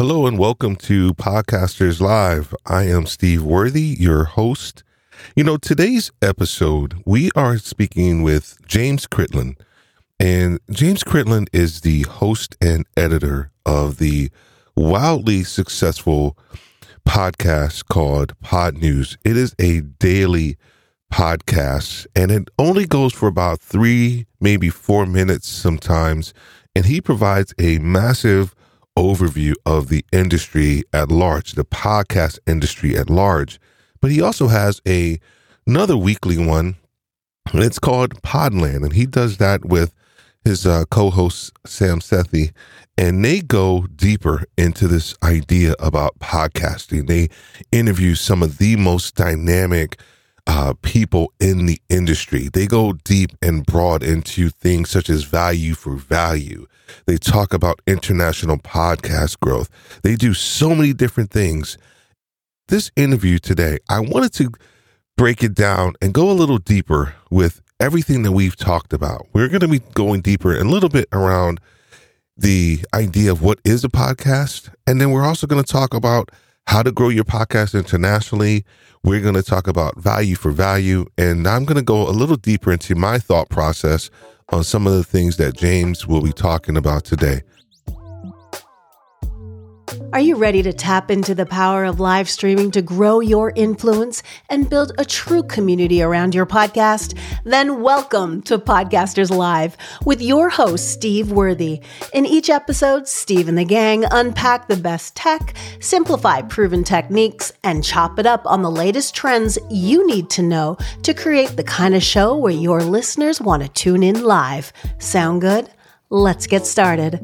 Hello and welcome to Podcasters Live. I am Steve Worthy, your host. You know, today's episode, we are speaking with James Cridland. And James Cridland is the host and editor of the wildly successful podcast called Podnews. It is a daily podcast and it only goes for about three, maybe four minutes sometimes. And he provides a massive overview of the industry at large, the podcast industry at large. But he also has a another weekly one, and it's called Podland, and he does that with his uh, co-host Sam Sethi, and they go deeper into this idea about podcasting. They interview some of the most dynamic uh, people in the industry. They go deep and broad into things such as value for value. They talk about international podcast growth. They do so many different things. This interview today, I wanted to break it down and go a little deeper with everything that we've talked about. We're going to be going deeper a little bit around the idea of what is a podcast. And then we're also going to talk about how to grow your podcast internationally. We're going to talk about value for value. And I'm going to go a little deeper into my thought process on some of the things that James will be talking about today. Are you ready to tap into the power of live streaming to grow your influence and build a true community around your podcast? Then welcome to Podcasters Live with your host, Steve Worthy. In each episode, Steve and the gang unpack the best tech, simplify proven techniques, and chop it up on the latest trends you need to know to create the kind of show where your listeners want to tune in live. Sound good? Let's get started.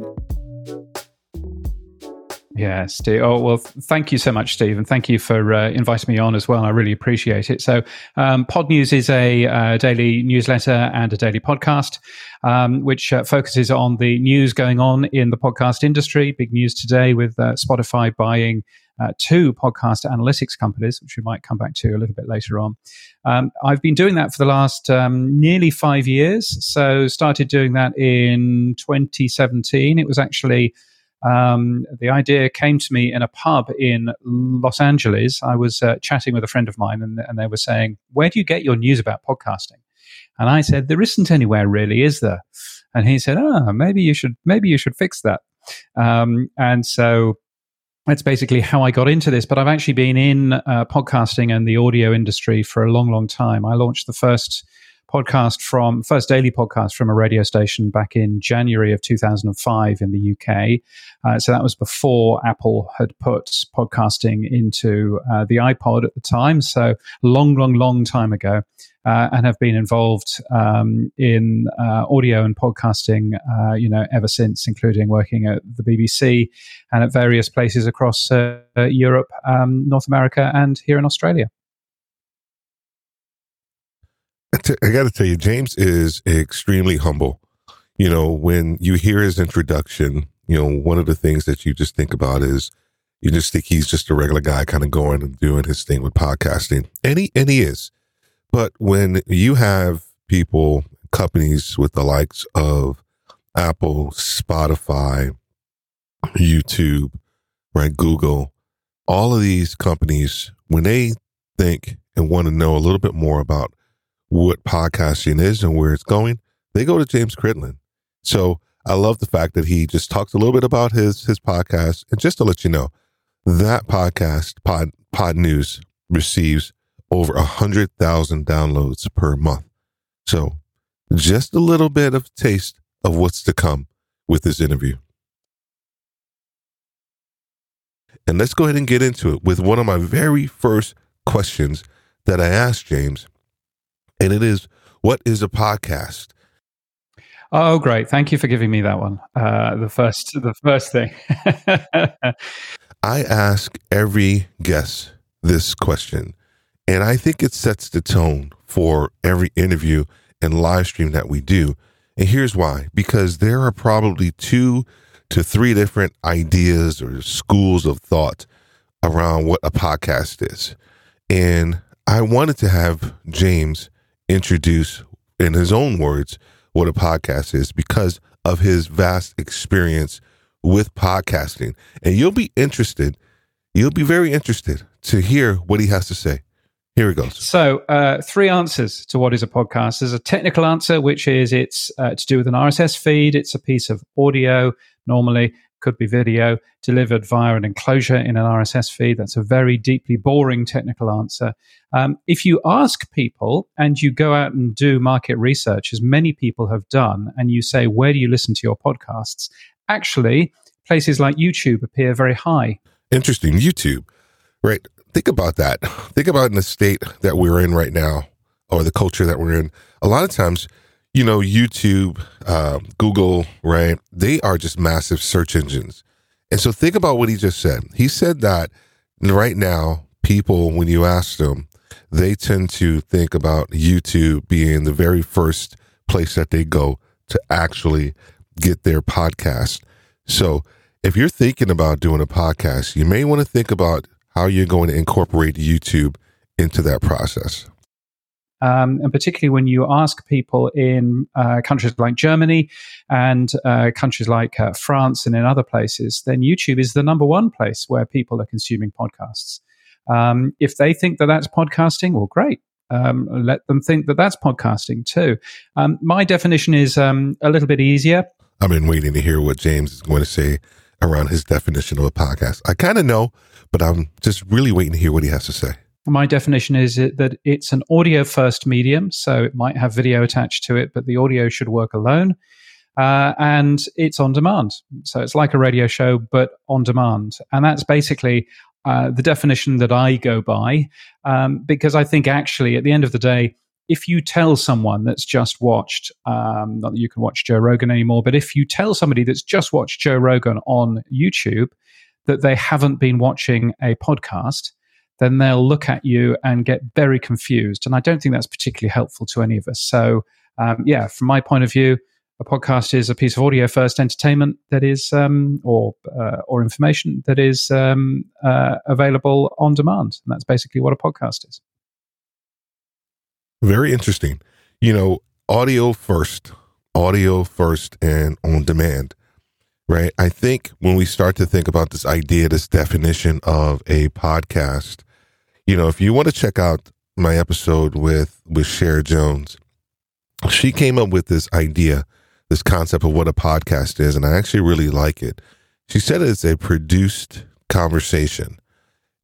Yeah, Steve. Oh, well, thank you so much, Steve. And thank you for uh, inviting me on as well. I really appreciate it. So, um, Podnews is a uh, daily newsletter and a daily podcast, um, which uh, focuses on the news going on in the podcast industry. Big news today with uh, Spotify buying uh, two podcast analytics companies, which we might come back to a little bit later on. Um, I've been doing that for the last um, nearly five years. So, started doing that in 2017. It was actually um, the idea came to me in a pub in Los Angeles. I was uh, chatting with a friend of mine, and, and, they were saying, "Where do you get your news about podcasting?" And I said, "There isn't anywhere really, is there?" And he said, "Ah, maybe you should maybe you should fix that." Um, and so that's basically how I got into this. But I've actually been in uh, podcasting and the audio industry for a long, long time. I launched the first podcast from first daily podcast from a radio station back in January of 2005 in the UK. Uh, so that was before Apple had put podcasting into uh, the iPod at the time. So long, long, long time ago. Uh, and have been involved um, in uh, audio and podcasting, uh, you know, ever since, including working at the BBC and at various places across uh, Europe, um, North America, and here in Australia. I got to tell you, James is extremely humble. You know, when you hear his introduction, you know, one of the things that you just think about is you just think he's just a regular guy kind of going and doing his thing with podcasting. And he, and he is. But when you have people, companies with the likes of Apple, Spotify, YouTube, right, Google, all of these companies, when they think and want to know a little bit more about what podcasting is and where it's going, they go to James Cridland. So I love the fact that he just talks a little bit about his his podcast. And just to let you know, that podcast, Pod Podnews, receives over a hundred thousand downloads per month. So just a little bit of taste of what's to come with this interview. And let's go ahead and get into it with one of my very first questions that I asked James and it is what is a podcast? Oh, great! Thank you for giving me that one. Uh, the first, the first thing. I ask every guest this question, and I think it sets the tone for every interview and live stream that we do. And here's why: because there are probably two to three different ideas or schools of thought around what a podcast is, and I wanted to have James introduce in his own words what a podcast is because of his vast experience with podcasting. And you'll be interested, you'll be very interested to hear what he has to say. Here it goes. So, uh, three answers to what is a podcast. There's a technical answer, which is it's uh, to do with an RSS feed. It's a piece of audio, normally could be video, delivered via an enclosure in an RSS feed. That's a very deeply boring technical answer. Um, if you ask people and you go out and do market research, as many people have done, and you say, Where do you listen to your podcasts? Actually, places like YouTube appear very high. Interesting. YouTube, right? think about that. Think about in the state that we're in right now, or the culture that we're in. A lot of times, you know, YouTube, uh, Google, right? They are just massive search engines. And so think about what he just said. He said that right now, people, when you ask them, they tend to think about YouTube being the very first place that they go to actually get their podcast. So if you're thinking about doing a podcast, you may want to think about how you're going to incorporate YouTube into that process. Um, and particularly when you ask people in uh, countries like Germany and uh, countries like uh, France and in other places, then YouTube is the number one place where people are consuming podcasts. Um, if they think that that's podcasting, well, great. Um, let them think that that's podcasting too. Um, my definition is um, a little bit easier. I've been waiting to hear what James is going to say around his definition of a podcast. I kind of know, but I'm just really waiting to hear what he has to say. My definition is that it's an audio first medium, so it might have video attached to it, but the audio should work alone. Uh, and it's on demand. So it's like a radio show, but on demand. And that's basically uh, the definition that I go by, um, because I think actually at the end of the day, if you tell someone that's just watched, um, not that you can watch Joe Rogan anymore, but if you tell somebody that's just watched Joe Rogan on YouTube that they haven't been watching a podcast, then they'll look at you and get very confused. And I don't think that's particularly helpful to any of us. So, um, yeah, from my point of view, a podcast is a piece of audio first entertainment that is, um, or uh, or information that is um, uh, available on demand, and that's basically what a podcast is. Very interesting. You know, audio first, audio first, and on demand right? I think when we start to think about this idea, this definition of a podcast, you know, if you want to check out my episode with with Cher Jones, she came up with this idea, this concept of what a podcast is, and I actually really like it. She said it's a produced conversation.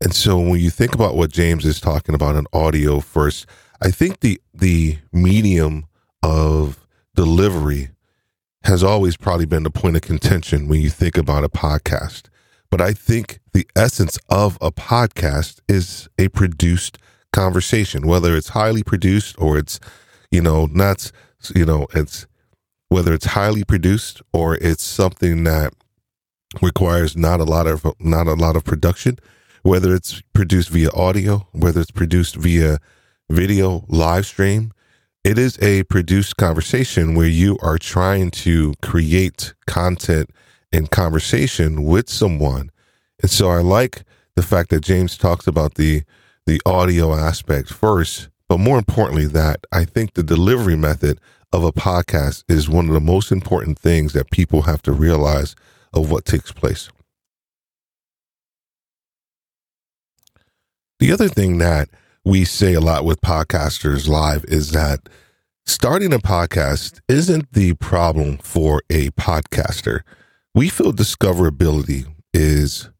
And so when you think about what James is talking about in audio first, I think the the medium of delivery has always probably been the point of contention when you think about a podcast. But I think the essence of a podcast is a produced conversation, whether it's highly produced or it's, you know, not, you know, it's whether it's highly produced or it's something that requires not a lot of not a lot of production, whether it's produced via audio, whether it's produced via video live stream, it is a produced conversation where you are trying to create content and conversation with someone. And so I like the fact that James talks about the the audio aspect first, but more importantly that I think the delivery method of a podcast is one of the most important things that people have to realize of what takes place. The other thing that we say a lot with podcasters live is that starting a podcast isn't the problem for a podcaster. We feel discoverability is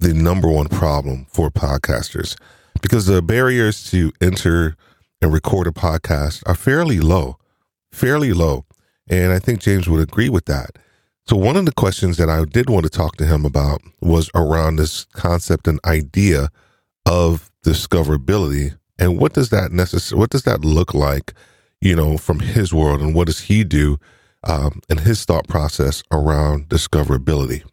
the number one problem for podcasters because the barriers to enter and record a podcast are fairly low, fairly low. And I think James would agree with that. So, one of the questions that I did want to talk to him about was around this concept and idea of discoverability and what does that necess- what does that look like you know from his world and what does he do um, and his thought process around discoverability.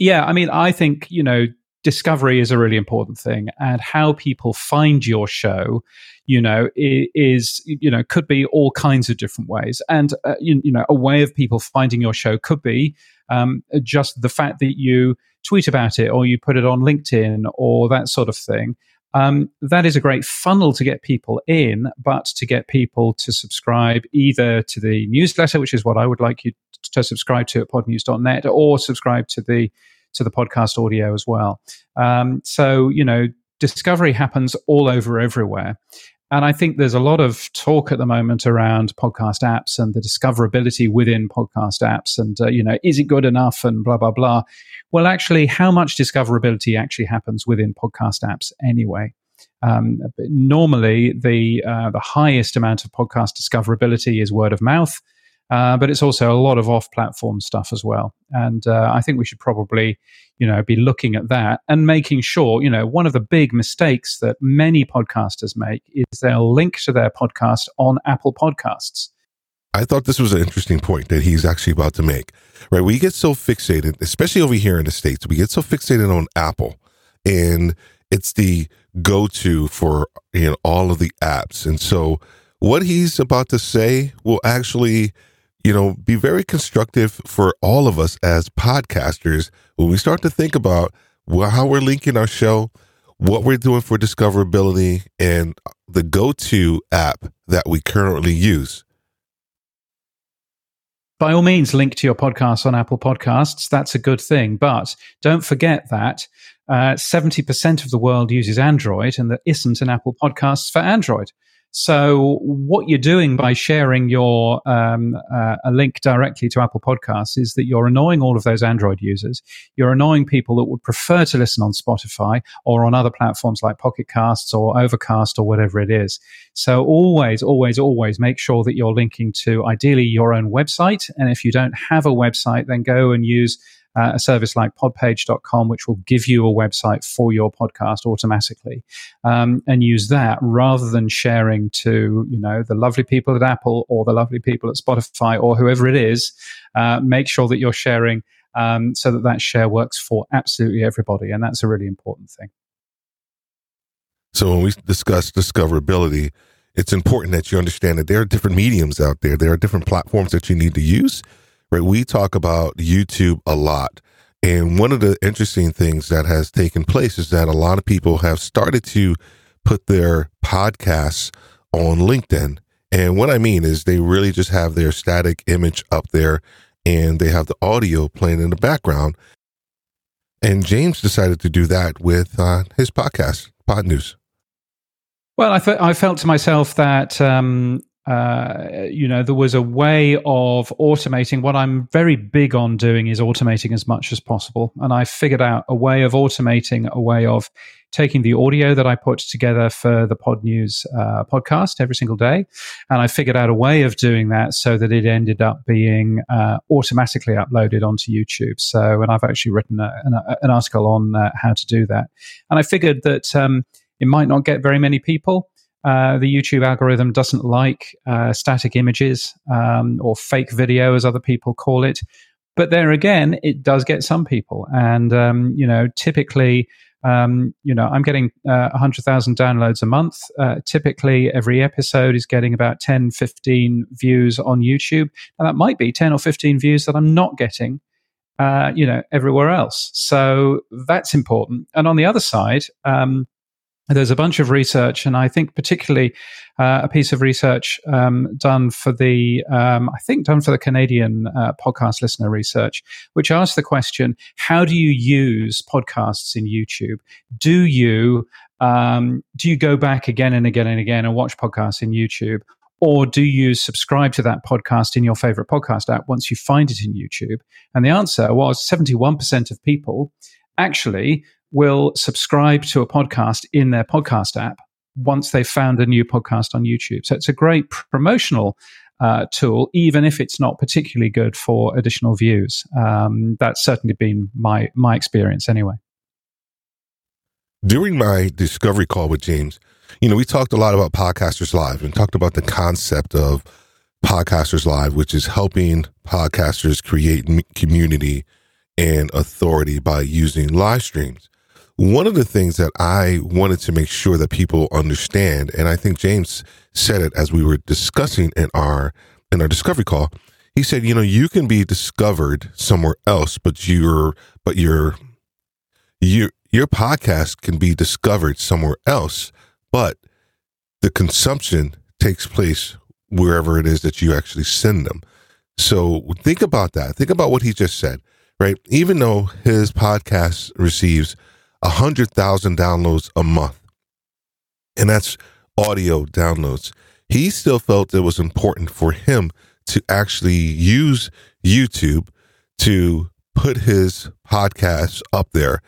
Yeah i mean i think you know discovery is a really important thing and how people find your show you know is you know could be all kinds of different ways. And uh, you, you, know a way of people finding your show could be um, just the fact that you tweet about it or you put it on linkedin or that sort of thing um, that is a great funnel to get people in, but to get people to subscribe either to the newsletter, which is what I would like you to subscribe to at podnews.net, or subscribe to the to the podcast audio as well. Um, so you know, discovery happens all over everywhere. And I think there's a lot of talk at the moment around podcast apps and the discoverability within podcast apps, and uh, you know, is it good enough, and blah blah blah. Well, actually, how much discoverability actually happens within podcast apps anyway? Um, normally, the uh, the highest amount of podcast discoverability is word of mouth, uh, but it's also a lot of off-platform stuff as well. And uh, I think we should probably, you know, be looking at that and making sure. You know, one of the big mistakes that many podcasters make is they'll link to their podcast on Apple Podcasts. I thought this was an interesting point that he's actually about to make. Right, we get so fixated, especially over here in the states, we get so fixated on Apple, and it's the go-to for you know all of the apps. And so, what he's about to say will actually, you know, be very constructive for all of us as podcasters when we start to think about how we're linking our show, what we're doing for discoverability, and the go-to app that we currently use by all means, link to your podcast on Apple Podcasts. That's a good thing. But don't forget that uh, 70% of the world uses Android and there isn't an Apple Podcasts for Android. So what you're doing by sharing your um, uh, a link directly to Apple Podcasts is that you're annoying all of those Android users. You're annoying people that would prefer to listen on Spotify or on other platforms like Pocket Casts or Overcast or whatever it is. So always, always, always make sure that you're linking to ideally your own website. And if you don't have a website, then go and use uh, a service like podpage.com, which will give you a website for your podcast automatically, um, and use that rather than sharing to you know the lovely people at Apple or the lovely people at Spotify or whoever it is. Uh, make sure that you're sharing um, so that that share works for absolutely everybody, and that's a really important thing. So when we discuss discoverability, it's important that you understand that there are different mediums out there. There are different platforms that you need to use right? We talk about YouTube a lot. And one of the interesting things that has taken place is that a lot of people have started to put their podcasts on LinkedIn. And what I mean is they really just have their static image up there and they have the audio playing in the background. And James decided to do that with uh, his podcast, Podnews. Well, I, th- I felt to myself that um, uh, you know, there was a way of automating. What I'm very big on doing is automating as much as possible. And I figured out a way of automating, a way of taking the audio that I put together for the Podnews uh, podcast every single day. And I figured out a way of doing that so that it ended up being uh, automatically uploaded onto YouTube. So, and I've actually written a, an, an, article on uh, how to do that. And I figured that um, it might not get very many people. Uh, the YouTube algorithm doesn't like uh, static images um, or fake video, as other people call it. But there again, it does get some people. And, um, you know, typically, um, you know, I'm getting uh, 100,000 downloads a month. Uh, typically, every episode is getting about 10, 15 views on YouTube. And that might be 10 or 15 views that I'm not getting. Uh, you know, everywhere else. So that's important. And on the other side, um, there's a bunch of research, and I think particularly uh, a piece of research um, done for the, um, I think done for the Canadian uh, podcast listener research, which asked the question: How do you use podcasts in YouTube? Do you um, do you go back again and again and again and watch podcasts in YouTube, or do you subscribe to that podcast in your favorite podcast app once you find it in YouTube? And the answer was 71% of people actually will subscribe to a podcast in their podcast app once they've found a new podcast on YouTube. So it's a great promotional uh, tool, even if it's not particularly good for additional views. Um, that's certainly been my my experience anyway. During my discovery call with James, you know, we talked a lot about Podcasters Live and talked about the concept of Podcasters Live, which is helping podcasters create community and authority by using live streams. One of the things that I wanted to make sure that people understand, and I think James said it as we were discussing in our in our discovery call, he said, you know, you can be discovered somewhere else, but you're but you're you your podcast can be discovered somewhere else, but the consumption takes place wherever it is that you actually send them. So think about that. Think about what he just said, right? Even though his podcast receives a hundred thousand downloads a month, and that's audio downloads, he still felt it was important for him to actually use YouTube to put his podcast up there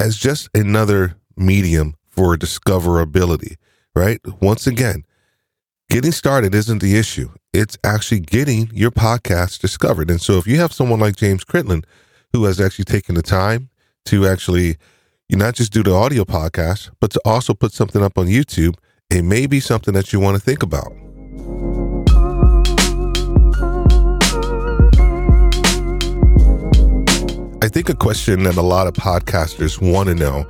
as just another medium for discoverability, right? Once again, getting started isn't the issue. It's actually getting your podcast discovered. And so if you have someone like James Cridland who has actually taken the time to actually you not just do the audio podcast, but to also put something up on YouTube, it may be something that you want to think about. I think a question that a lot of podcasters want to know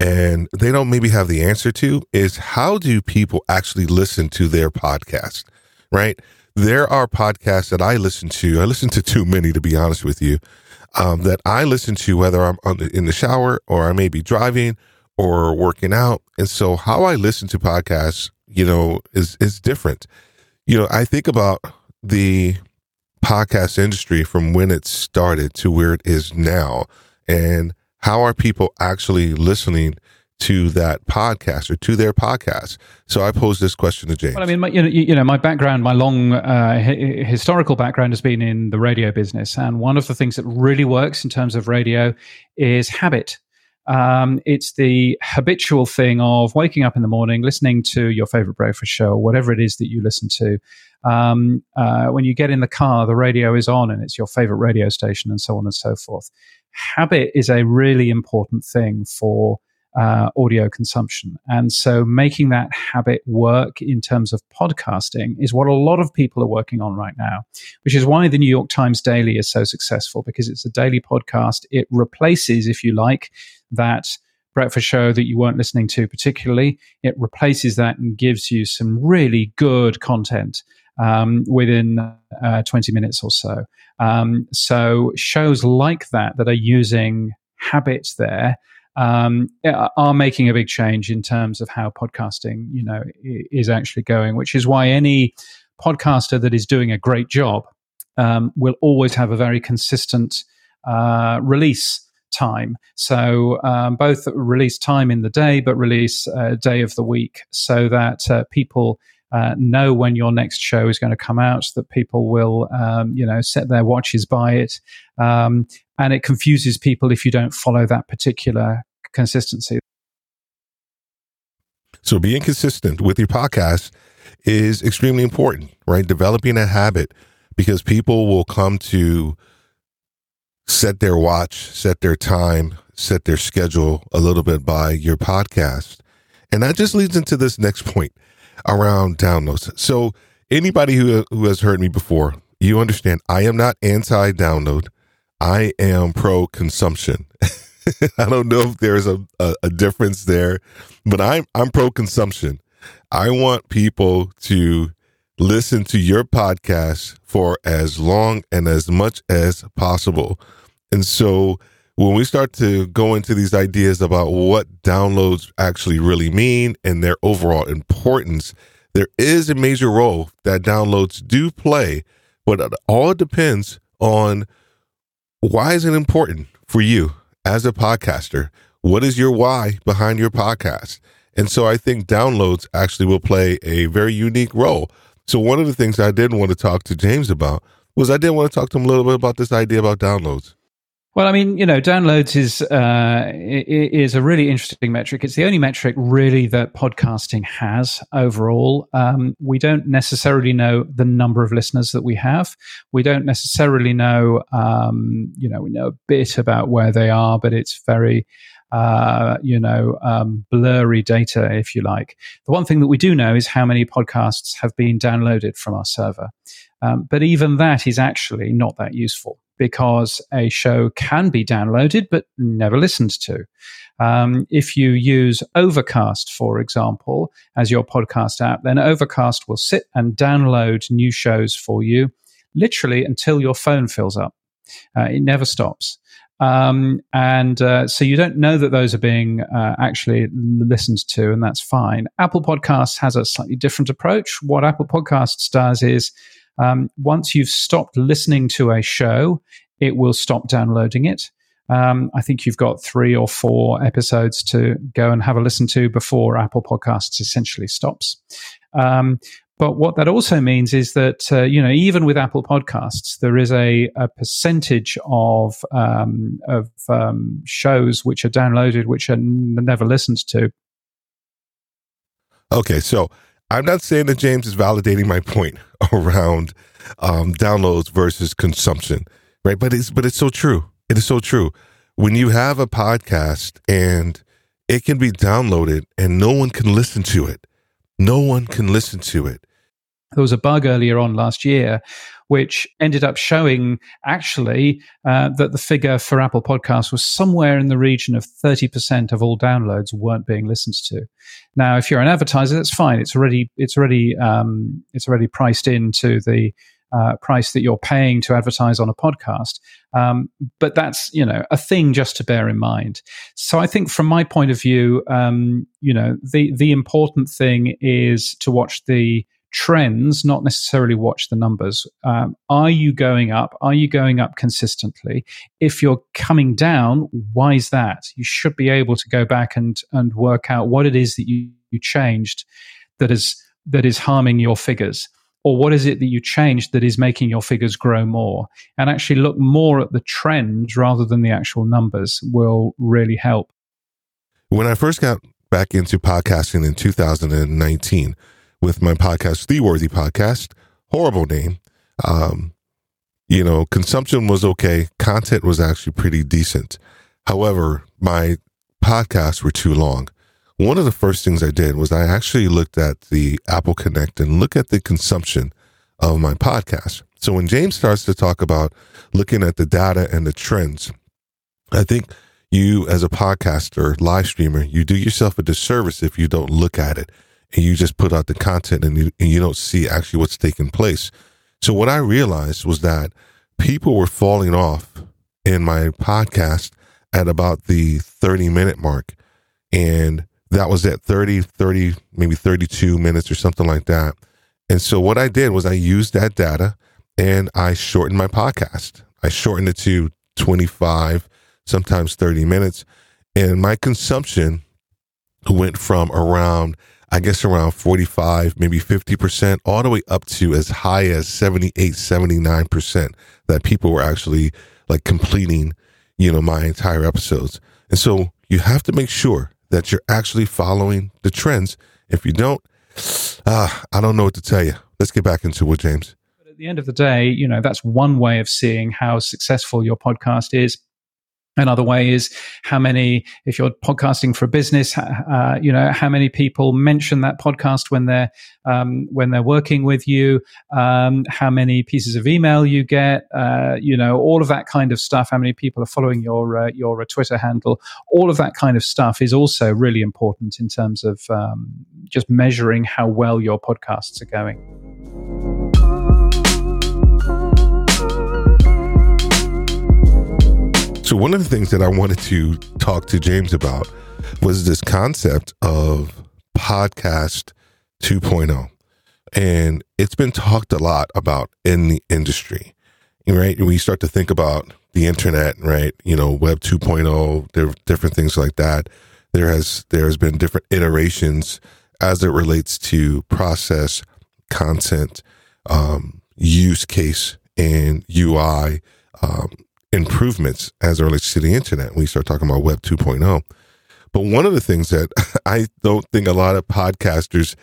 and they don't maybe have the answer to is how do people actually listen to their podcast, right? There are podcasts that I listen to. I listen to too many, to be honest with you, um, that I listen to whether I'm the, in the shower or I may be driving or working out. And so how I listen to podcasts, you know, is, is different. You know, I think about the podcast industry from when it started to where it is now and how are people actually listening to that podcast or to their podcast so i pose this question to james well i mean my, you, know, you know my background my long uh, historical background has been in the radio business and one of the things that really works in terms of radio is habit um, it's the habitual thing of waking up in the morning, listening to your favorite breakfast show, whatever it is that you listen to. Um, uh, when you get in the car, the radio is on and it's your favorite radio station, and so on and so forth. Habit is a really important thing for uh, audio consumption. And so making that habit work in terms of podcasting is what a lot of people are working on right now, which is why the New York Times Daily is so successful because it's a daily podcast. It replaces, if you like, that breakfast show that you weren't listening to particularly. It replaces that and gives you some really good content um, within uh, 20 minutes or so. Um, so shows like that that are using habits there um, are making a big change in terms of how podcasting, you know, is actually going. Which is why any podcaster that is doing a great job um, will always have a very consistent uh, release time. So um, both release time in the day, but release uh, day of the week, so that uh, people uh, know when your next show is going to come out. That people will, um, you know, set their watches by it, um, and it confuses people if you don't follow that particular consistency. So being consistent with your podcast is extremely important, right? Developing a habit because people will come to set their watch, set their time, set their schedule a little bit by your podcast. And that just leads into this next point around downloads. So anybody who who has heard me before, you understand I am not anti download. I am pro consumption. I don't know if there's a, a, a, difference there, but I'm I'm pro consumption. I want people to listen to your podcast for as long and as much as possible. And so when we start to go into these ideas about what downloads actually really mean and their overall importance, there is a major role that downloads do play, but all it depends on why is it important for you as a podcaster? What is your why behind your podcast? And so I think downloads actually will play a very unique role. So one of the things I didn't want to talk to James about was I didn't want to talk to him a little bit about this idea about downloads. Well, I mean, you know, downloads is uh, is a really interesting metric. It's the only metric really that podcasting has overall. Um, we don't necessarily know the number of listeners that we have. We don't necessarily know, um, you know, we know a bit about where they are, but it's very uh, you know, um, blurry data, if you like. The one thing that we do know is how many podcasts have been downloaded from our server. Um, but even that is actually not that useful because a show can be downloaded but never listened to. Um, if you use Overcast, for example, as your podcast app, then Overcast will sit and download new shows for you literally until your phone fills up. Uh, it never stops. Um, and uh, so you don't know that those are being uh, actually listened to, and that's fine. Apple Podcasts has a slightly different approach. What Apple Podcasts does is um, once you've stopped listening to a show, it will stop downloading it. Um, I think you've got three or four episodes to go and have a listen to before Apple Podcasts essentially stops. Um, but what that also means is that uh, you know even with Apple Podcasts, there is a, a percentage of um, of um, shows which are downloaded which are never listened to. Okay, so I'm not saying that James is validating my point around um, downloads versus consumption, right? But it's but it's so true. It is so true. When you have a podcast and it can be downloaded and no one can listen to it, no one can listen to it. There was a bug earlier on last year which ended up showing actually uh, that the figure for Apple Podcasts was somewhere in the region of 30% of all downloads weren't being listened to. Now, if you're an advertiser, that's fine. It's already it's already um, it's already priced into the uh, price that you're paying to advertise on a podcast. Um, but that's you know a thing just to bear in mind. So I think from my point of view, um, you know the the important thing is to watch the trends, not necessarily watch the numbers. Um, are you going up? Are you going up consistently? If you're coming down, why is that? You should be able to go back and and work out what it is that you, you changed that is that is harming your figures or what is it that you changed that is making your figures grow more and actually look more at the trend rather than the actual numbers will really help when i first got back into podcasting in 2019 with my podcast the worthy podcast. Horrible name. Um, you know consumption was okay. Content was actually pretty decent. However my podcasts were too long. One of the first things I did was I actually looked at the Apple Connect and look at the consumption of my podcast. So when James starts to talk about looking at the data and the trends, I think you as a podcaster, live streamer, you do yourself a disservice if you don't look at it and you just put out the content and you, and you don't see actually what's taking place. So what I realized was that people were falling off in my podcast at about the 30 minute mark. And that was at 30, 30, maybe 32 minutes or something like that. And so what I did was I used that data and I shortened my podcast. I shortened it to 25, sometimes 30 minutes. And my consumption went from around, I guess, around 45, maybe 50%, all the way up to as high as 78, 79% that people were actually like completing, you know, my entire episodes. And so you have to make sure that you're actually following the trends. If you don't, uh, I don't know what to tell you. Let's get back into it, James. But at the end of the day, you know, that's one way of seeing how successful your podcast is. Another way is how many, if you're podcasting for a business, uh, you know, how many people mention that podcast when they're um, when they're working with you, um, how many pieces of email you get, uh, you know, all of that kind of stuff. How many people are following your uh, your uh, Twitter handle? All of that kind of stuff is also really important in terms of um, just measuring how well your podcasts are going. So, one of the things that I wanted to talk to James about was this concept of podcast 2.0. And it's been talked a lot about in the industry, right? When you start to think about the internet, right? You know, Web 2.0, there are different things like that. There has there has been different iterations as it relates to process, content, um, use case, and UI. Um, improvements as it relates to the internet you start talking about Web 2.0. But one of the things that I don't think a lot of podcasters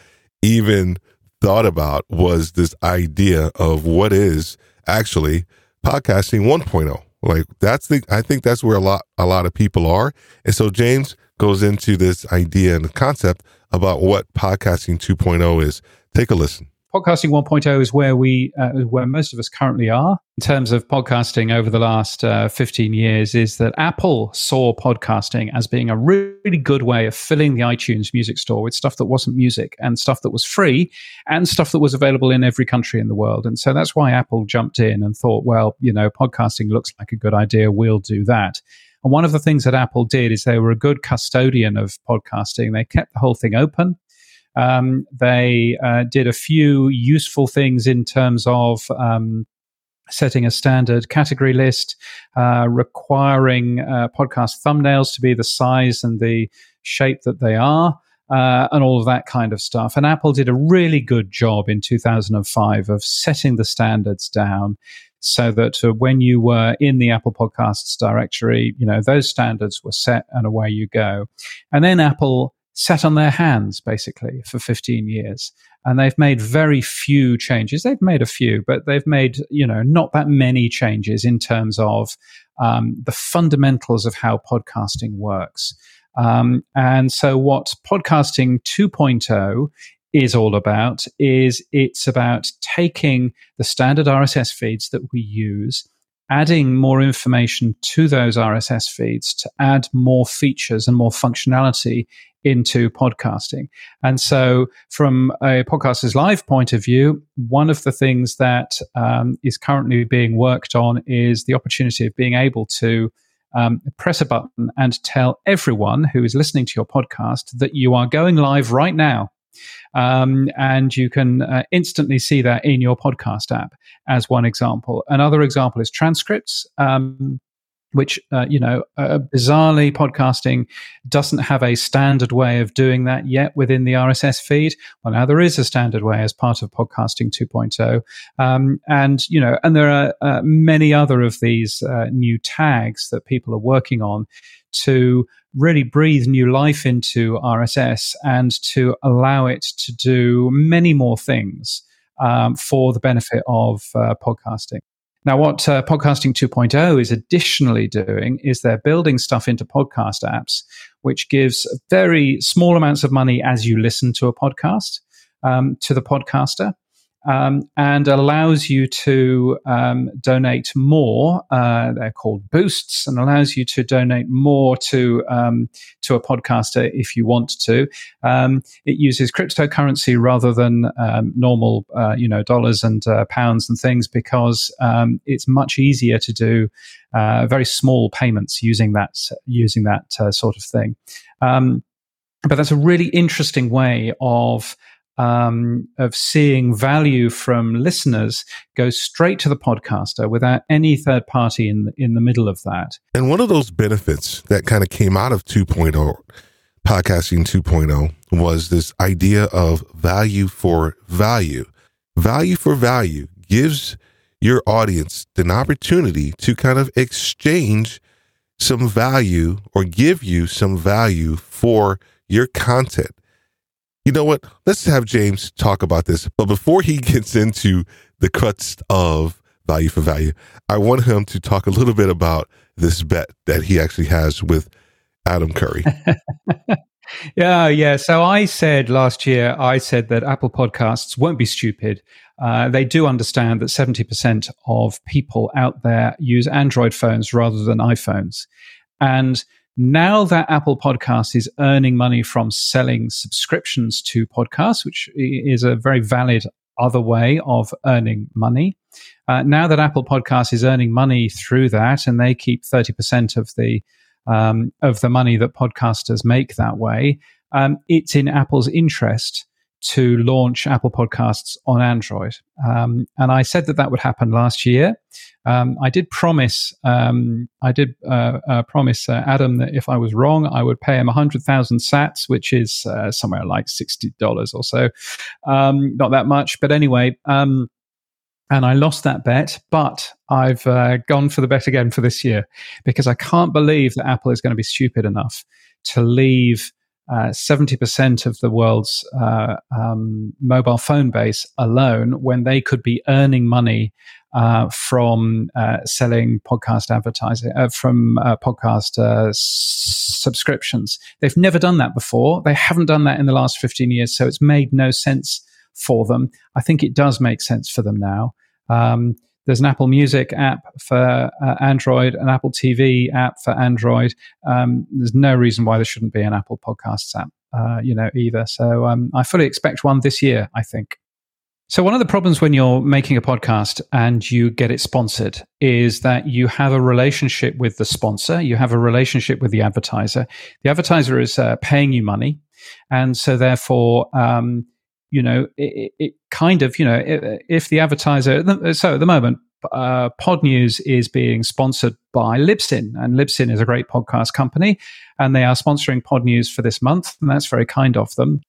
even thought about was this idea of what is actually podcasting 1.0. Like that's the I think that's where a lot a lot of people are. And so James goes into this idea and concept about what podcasting 2.0 is. Take a listen. Podcasting 1.0 is where we uh, where most of us currently are in terms of podcasting over the last uh, 15 years is that apple saw podcasting as being a really good way of filling the itunes music store with stuff that wasn't music and stuff that was free and stuff that was available in every country in the world and so that's why apple jumped in and thought well you know podcasting looks like a good idea we'll do that and one of the things that Apple did is they were a good custodian of podcasting. They kept the whole thing open. Um, they uh, did a few useful things in terms of um, setting a standard category list, uh, requiring uh, podcast thumbnails to be the size and the shape that they are. Uh, and all of that kind of stuff. And Apple did a really good job in 2005 of setting the standards down so that uh, when you were in the Apple Podcasts directory, you know, those standards were set and away you go. And then Apple sat on their hands basically for 15 years. And they've made very few changes. They've made a few but they've made you know not that many changes in terms of um, the fundamentals of how podcasting works. Um, and so what podcasting 2.0 is all about is it's about taking the standard RSS feeds that we use, adding more information to those RSS feeds to add more features and more functionality into podcasting. And so, from a Podcasters Live point of view, one of the things that um, is currently being worked on is the opportunity of being able to um, press a button and tell everyone who is listening to your podcast that you are going live right now um, and you can uh, instantly see that in your podcast app as one example. Another example is transcripts. Um, which uh, you know uh, bizarrely podcasting doesn't have a standard way of doing that yet within the rss feed well now there is a standard way as part of podcasting 2.0 um, and you know and there are uh, many other of these uh, new tags that people are working on to really breathe new life into RSS and to allow it to do many more things um, for the benefit of uh, podcasting. Now, what uh, Podcasting 2.0 is additionally doing is they're building stuff into podcast apps, which gives very small amounts of money as you listen to a podcast um, to the podcaster um, and allows you to um, donate more. Uh, they're called boosts, and allows you to donate more to um, to a podcaster if you want to. Um, it uses cryptocurrency rather than um, normal, uh, you know, dollars and uh, pounds and things because um, it's much easier to do uh, very small payments using that using that uh, sort of thing. but that's a really interesting way of um, of seeing value from listeners go straight to the podcaster without any third party in in the middle of that. And one of those benefits that kind of came out of 2.0 podcasting 2.0 was this idea of value for value. Value for value gives your audience an opportunity to kind of exchange some value or give you some value for your content. You know what? Let's have James talk about this. But before he gets into the crux of value for value, I want him to talk a little bit about this bet that he actually has with Adam Curry. yeah, yeah. So I said last year, I said that Apple Podcasts won't be stupid. Uh, they do understand that 70% of people out there use Android phones rather than iPhones. And now that Apple Podcasts is earning money from selling subscriptions to podcasts, which is a very valid other way of earning money. Uh, now that Apple Podcasts is earning money through that, and they keep thirty percent of the um, of the money that podcasters make that way, um, it's in Apple's interest to launch Apple Podcasts on Android. Um, and I said that that would happen last year. Um, I did promise, um, I did uh, uh, promise uh, Adam that if I was wrong, I would pay him hundred thousand Sats, which is uh, somewhere like sixty dollars or so. Um, not that much, but anyway. Um, and I lost that bet, but I've uh, gone for the bet again for this year because I can't believe that Apple is going to be stupid enough to leave uh, seventy percent of the world's uh, um, mobile phone base alone when they could be earning money uh, from uh, selling podcast advertising uh, from podcast subscriptions. They've never done that before. They haven't done that in the last fifteen years, so it's made no sense for them. I think it does make sense for them now. Um, there's an Apple Music app for uh, Android, an Apple TV app for Android. Um, there's no reason why there shouldn't be an Apple Podcasts app, uh, you know, either. So um, I fully expect one this year. I think. So, one of the problems when you're making a podcast and you get it sponsored is that you have a relationship with the sponsor, you have a relationship with the advertiser. The advertiser is uh, paying you money. And so, therefore, um, you know, it, it, kind of, you know, if the advertiser, so at the moment, uh, Podnews is being sponsored by Libsyn, and Libsyn is a great podcast company, and they are sponsoring Podnews for this month, and that's very kind of them.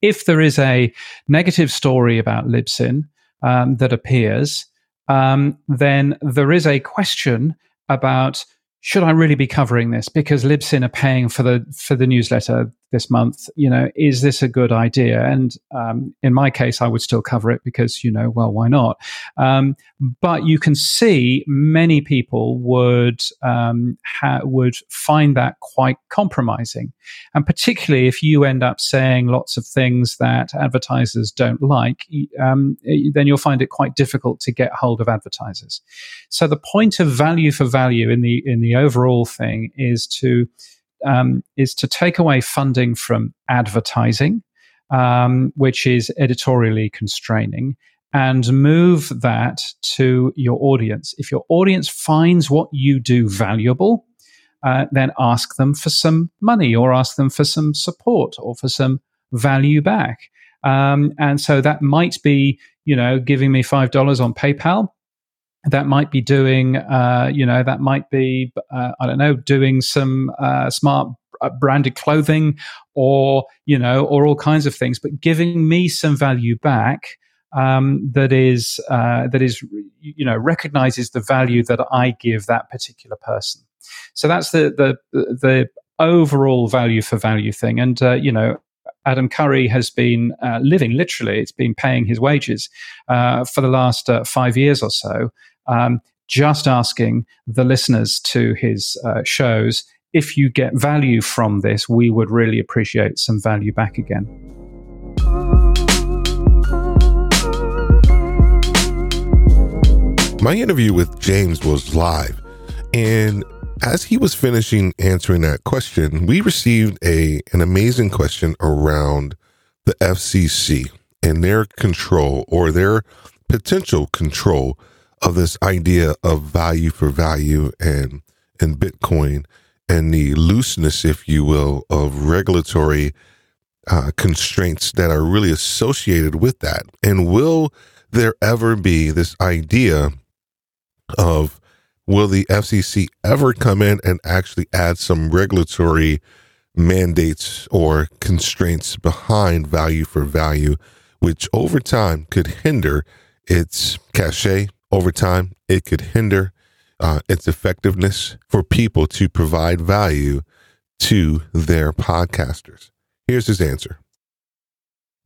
If there is a negative story about Libsyn um, that appears, um, then there is a question about should I really be covering this? Because Libsyn are paying for the for the newsletter this month? You know, is this a good idea? And um, in my case, I would still cover it because you know, well, why not? Um, but you can see many people would um, ha- would find that quite compromising, and particularly if you end up saying lots of things that advertisers don't like, um, then you'll find it quite difficult to get hold of advertisers. So the point of value for value in the in the overall thing is to um, is to take away funding from advertising, um, which is editorially constraining, and move that to your audience. If your audience finds what you do valuable, uh, then ask them for some money or ask them for some support or for some value back. Um, and so that might be, you know, giving me $5 on PayPal. That might be doing, uh, you know, that might be, uh, I don't know, doing some uh, smart uh, branded clothing or, you know, or all kinds of things, but giving me some value back um, that is uh, that is you know recognizes the value that I give that particular person. So that's the the the overall value for value thing, and uh, you know. Adam Curry has been uh, living literally, it's been paying his wages uh, for the last uh, five years or so, um, just asking the listeners to his uh, shows if you get value from this, we would really appreciate some value back again. My interview with James was live, and as he was finishing answering that question, we received a an amazing question around the FCC and their control or their potential control of this idea of value for value and and Bitcoin and the looseness, if you will, of regulatory uh, constraints that are really associated with that. And will there ever be this idea of will the FCC ever come in and actually add some regulatory mandates or constraints behind value for value, which over time could hinder its cachet? Over time, it could hinder uh, its effectiveness for people to provide value to their podcasters? Here's his answer.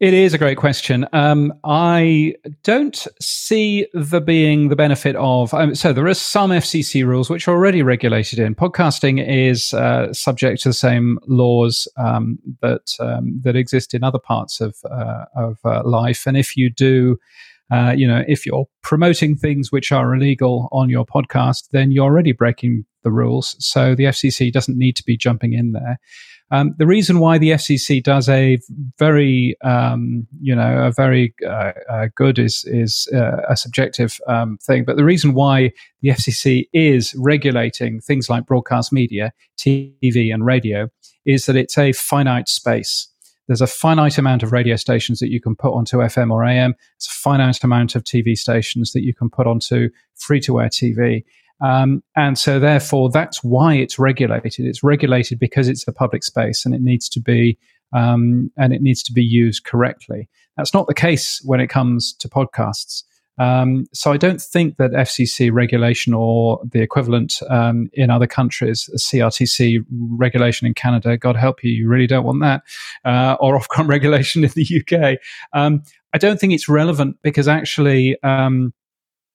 It is a great question. Um, I don't see the being the benefit of. Um, so there are some FCC rules which are already regulated in. Podcasting is uh, subject to the same laws um, that um, that exist in other parts of uh, of uh, life, and if you do uh, you know, if you're promoting things which are illegal on your podcast, then you're already breaking the rules. So the FCC doesn't need to be jumping in there. Um, the reason why the FCC does a very, um, you know, a very uh, uh, good is is uh, a subjective um, thing, but the reason why the FCC is regulating things like broadcast media, TV, and radio is that it's a finite space. There's a finite amount of radio stations that you can put onto FM or AM. It's a finite amount of TV stations that you can put onto free to air TV. Um, and so, therefore, that's why it's regulated. It's regulated because it's a public space and it needs to be um, and it needs to be used correctly. That's not the case when it comes to podcasts. Um, so I don't think that FCC regulation or the equivalent um, in other countries, CRTC regulation in Canada, God help you, you really don't want that, uh, or Ofcom regulation in the UK. Um, I don't think it's relevant because actually um,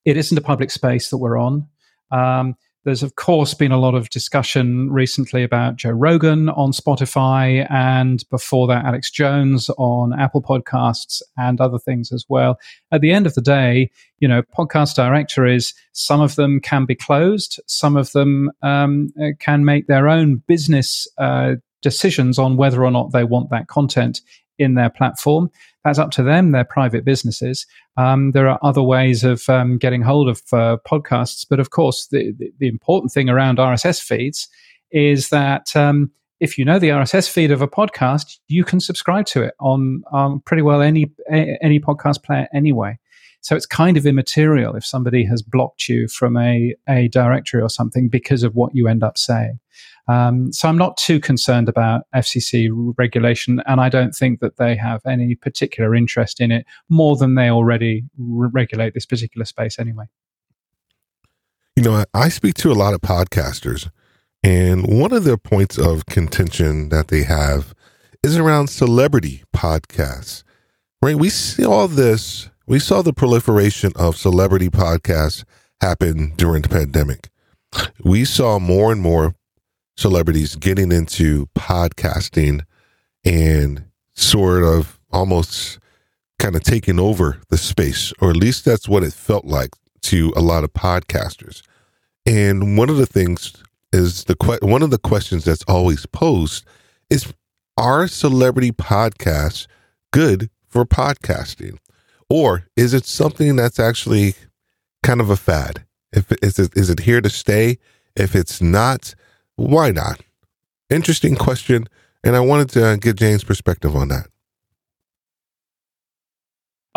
it isn't a public space that we're on. There's, of course, been a lot of discussion recently about Joe Rogan on Spotify, and before that, Alex Jones on Apple Podcasts and other things as well. At the end of the day, you know, podcast directories, some of them can be closed, some of them um, uh, can make their own business uh, decisions on whether or not they want that content in their platform. That's up to them, their private businesses. Um, there are other ways of um, getting hold of uh, podcasts. But of course, the, the, the, important thing around RSS feeds is that um, if you know the RSS feed of a podcast, you can subscribe to it on um, pretty well any any podcast player anyway. So it's kind of immaterial if somebody has blocked you from a, a directory or something because of what you end up saying. Um, so I'm not too concerned about FCC regulation, and I don't think that they have any particular interest in it more than they already re- regulate this particular space anyway. You know, I speak to a lot of podcasters, and one of the points of contention that they have is around celebrity podcasts. Right? We see all this, we saw the proliferation of celebrity podcasts happen during the pandemic. We saw more and more celebrities getting into podcasting and sort of almost kind of taking over the space, or at least that's what it felt like to a lot of podcasters. And one of the things is the que- one of the questions that's always posed is are celebrity podcasts good for podcasting? Or is it something that's actually kind of a fad? If is it is it here to stay? If it's not why not? Interesting question. And I wanted to uh, get James' perspective on that.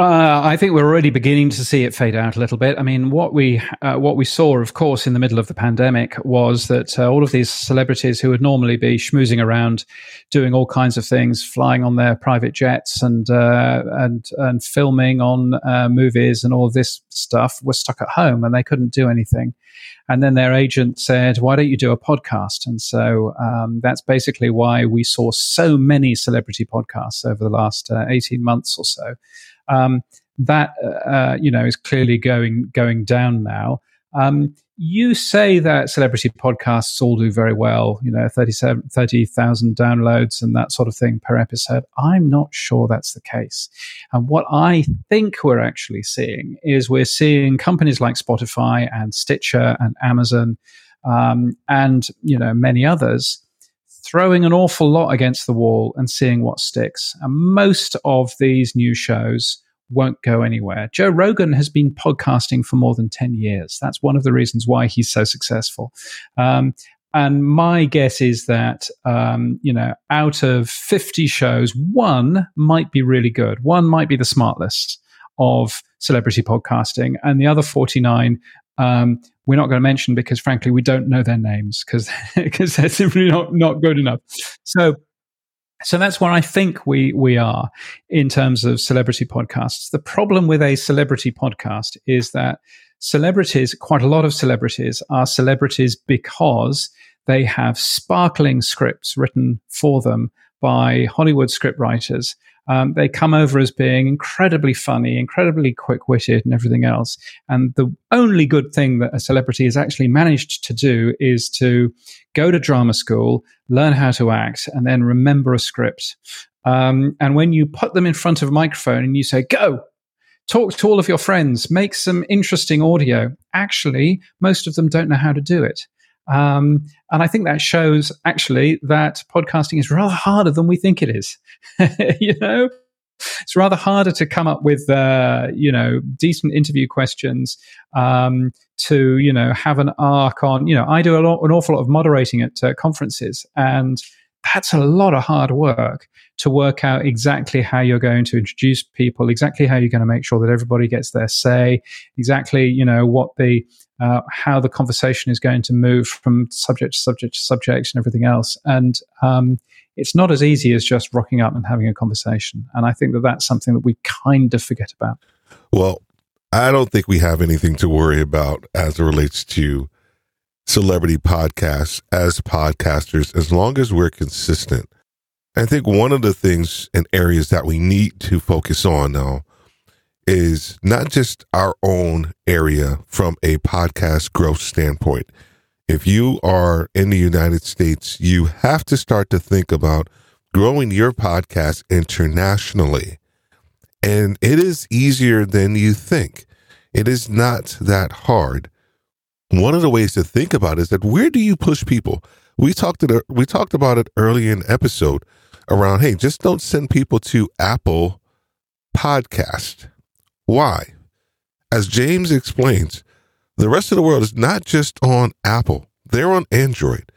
Uh, I think we're already beginning to see it fade out a little bit. I mean, what we uh, what we saw, of course, in the middle of the pandemic was that uh, all of these celebrities who would normally be schmoozing around, doing all kinds of things, flying on their private jets and uh, and and filming on uh, movies and all this stuff, were stuck at home and they couldn't do anything. And then their agent said, "Why don't you do a podcast?" And so um, that's basically why we saw so many celebrity podcasts over the last uh, eighteen months or so um, that uh, you know is clearly going going down now. Um, you say that celebrity podcasts all do very well, you know, 30,000 30, downloads and that sort of thing per episode. I'm not sure that's the case. And what I think we're actually seeing is we're seeing companies like Spotify and Stitcher and Amazon um, and, you know, many others throwing an awful lot against the wall and seeing what sticks. And most of these new shows won't go anywhere. Joe Rogan has been podcasting for more than 10 years. That's one of the reasons why he's so successful. Um, and my guess is that, um, you know, out of 50 shows, one might be really good. One might be the SmartLess of celebrity podcasting, and the other 49 um, we're not going to mention because, frankly, we don't know their names because because they're simply not not good enough. So. So that's where I think we we are in terms of celebrity podcasts. The problem with a celebrity podcast is that celebrities, quite a lot of celebrities, are celebrities because they have sparkling scripts written for them by Hollywood scriptwriters um, they come over as being incredibly funny, incredibly quick witted, and everything else. And the only good thing that a celebrity has actually managed to do is to go to drama school, learn how to act, and then remember a script. Um, and when you put them in front of a microphone and you say, go, talk to all of your friends, make some interesting audio, actually, most of them don't know how to do it. Um, and I think that shows actually that podcasting is rather harder than we think it is. you know, it's rather harder to come up with uh, you know decent interview questions um, to you know have an arc on you know i do lot, an awful lot of moderating at uh, conferences and that's a lot of hard work to work out exactly how you're going to introduce people exactly how you're going to make sure that everybody gets their say exactly you know what the uh, how the conversation is going to move from subject to subject to subject and everything else. And um, it's not as easy as just rocking up and having a conversation. And I think that that's something that we kind of forget about. Well, I don't think we have anything to worry about as it relates to celebrity podcasts as podcasters, as long as we're consistent. I think one of the things and areas that we need to focus on now is not just our own area from a podcast growth standpoint. if you are in the United States, you have to start to think about growing your podcast internationally. And it is easier than you think. It is not that hard. One of the ways to think about it is that where do you push people? We talked it, we talked about it early in episode around, hey, just don't send people to Apple Podcast. Why? As James explains, the rest of the world is not just on Apple, they're on Android.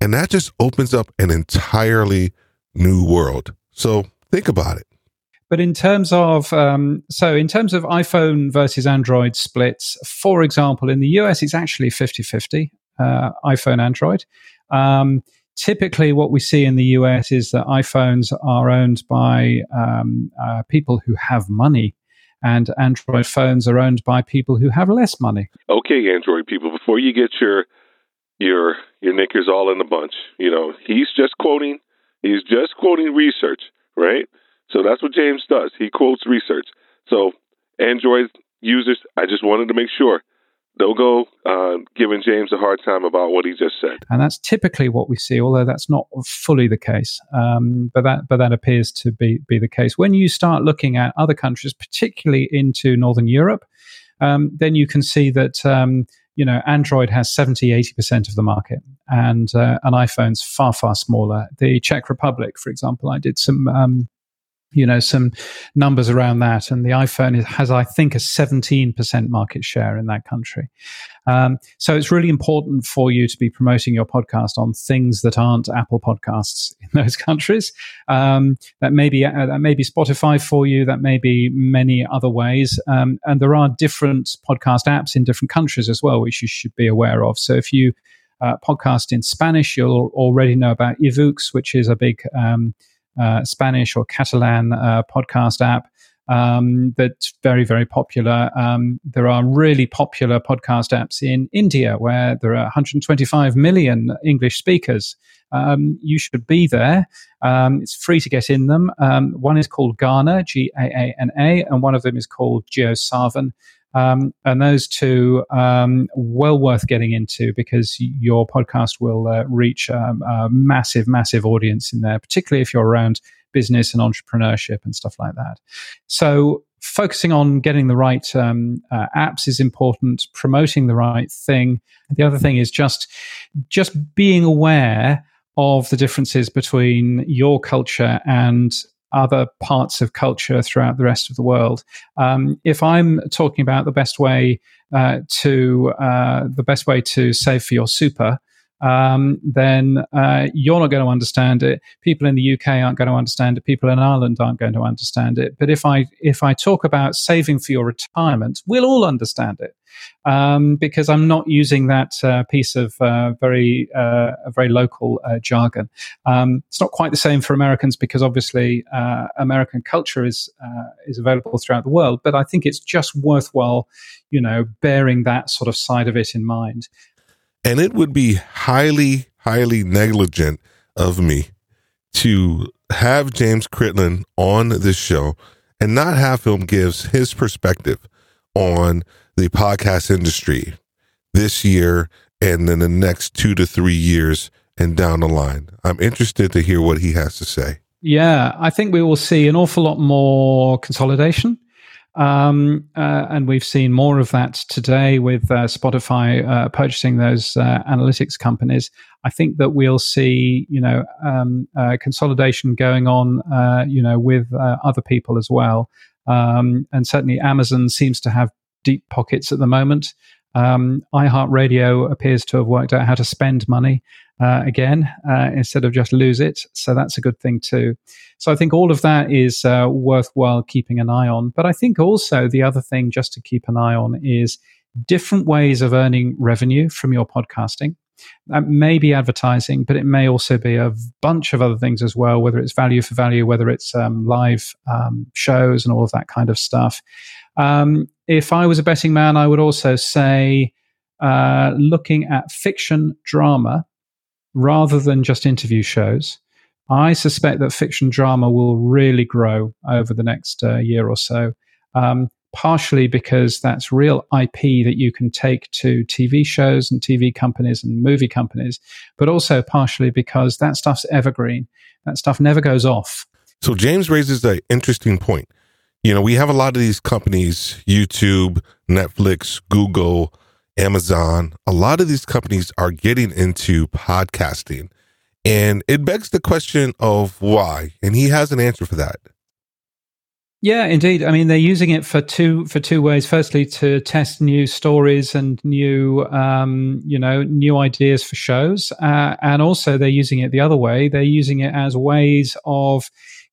And that just opens up an entirely new world. So think about it. But in terms of um, so in terms of iPhone versus Android splits, for example, in the US it's actually 50-50 uh, iPhone Android. Um, typically, what we see in the US is that iPhones are owned by um, uh, people who have money, and Android phones are owned by people who have less money. Okay, Android people, before you get your your your knickers all in a bunch, you know, he's just quoting he's just quoting research, right? So that's what James does. He quotes research. So Android users, I just wanted to make sure they'll go uh, giving James a hard time about what he just said. And that's typically what we see, although that's not fully the case. Um, but that but that appears to be be the case. When you start looking at other countries, particularly into Northern Europe, um, then you can see that. Um, you know, Android has 70, 80% of the market and uh, an iPhone's far, far smaller. The Czech Republic, for example, I did some um, you know some numbers around that. And the iphone has i think a 17% market share in that country. Um, so it's really important for you to be promoting your podcast on things that aren't apple podcasts in those countries. Um, that may be uh, that may be spotify for you. That may be many other ways. Um, and there are different podcast apps in different countries as well which you should be aware of. So if you uh, podcast in spanish you'll already know about iVoox which is a big um, Spanish or Catalan uh, podcast app um, that's very, very popular. Um, there are really popular podcast apps in India where there are 125 million English speakers. Um, you should be there. Um, it's free to get in them. Um, one is called Gaana, G A A N A, and one of them is called JioSaavn. Um, and those two um, well worth getting into because your podcast will uh, reach um, a massive, massive audience in there, particularly if you're around business and entrepreneurship and stuff like that. So focusing on getting the right um, uh, apps is important promoting the right thing the other thing is just just being aware of the differences between your culture and other parts of culture throughout the rest of the world. Um, if I'm talking about the best way uh, to uh, the best way to save for your super, um, then uh, you're not going to understand it. People in the UK aren't going to understand it. People in Ireland aren't going to understand it. But if I if I talk about saving for your retirement, we'll all understand it um, because I'm not using that uh, piece of uh, very uh, very local uh, jargon. Um, it's not quite the same for Americans because obviously uh, American culture is is available throughout the world. But I think it's just worthwhile, you know, bearing that sort of side of it in mind. And it would be highly, highly negligent of me to have James Cridland on this show and not have him gives his perspective on the podcast industry this year and then the next two to three years and down the line. I'm interested to hear what he has to say. Yeah, I think we will see an awful lot more consolidation. Um, uh, and we've seen more of that today with uh, Spotify uh, purchasing those uh, analytics companies. I think that we'll see, you know, um, consolidation going on, you know, with other people as well. Um, and certainly, Amazon seems to have deep pockets at the moment. Um, iHeartRadio appears to have worked out how to spend money uh, again uh, instead of just lose it. So that's a good thing too. So I think all of that is uh, worthwhile keeping an eye on. But I think also the other thing just to keep an eye on is different ways of earning revenue from your podcasting. That may be advertising, but it may also be a bunch of other things as well, whether it's value for value, whether it's um, live um, shows and all of that kind of stuff. Um, if I was a betting man, I would also say uh, looking at fiction drama rather than just interview shows. I suspect that fiction drama will really grow over the next uh, year or so. Um, partially because that's real IP that you can take to TV shows and TV companies and movie companies, but also partially because that stuff's evergreen. That stuff never goes off. So James raises an interesting point. You know, we have a lot of these companies, YouTube, Netflix, Google, Amazon. A lot of these companies are getting into podcasting. And it begs the question of why. And he has an answer for that. Yeah, indeed. I mean, they're using it for two for two ways. Firstly, to test new stories and new, um, you know, new ideas for shows, uh, and also they're using it the other way. They're using it as ways of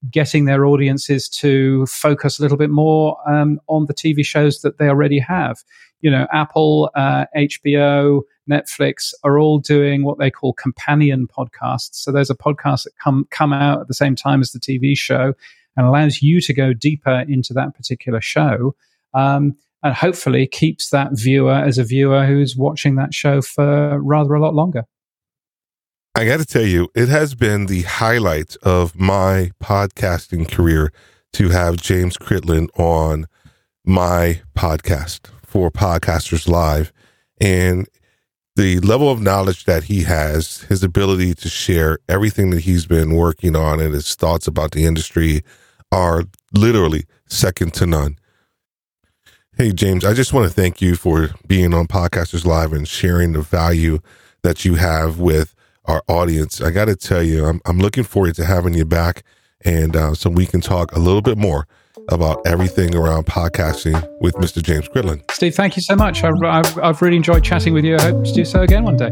getting their audiences to focus a little bit more um, on the TV shows that they already have. You know, Apple, uh, HBO, Netflix are all doing what they call companion podcasts. So there's a podcast that come come out at the same time as the TV show and allows you to go deeper into that particular show. Um, and hopefully keeps that viewer as a viewer who's watching that show for rather a lot longer. I got to tell you, it has been the highlight of my podcasting career to have James Cridland on my podcast for Podcasters Live. And the level of knowledge that he has, his ability to share everything that he's been working on and his thoughts about the industry, are literally second to none. Hey, James, I just want to thank you for being on Podcasters Live and sharing the value that you have with our audience. I got to tell you, I'm, I'm looking forward to having you back and uh, so we can talk a little bit more about everything around podcasting with Mr. James Cridland. Steve, thank you so much. I, I've really enjoyed chatting with you. I hope to do so again one day.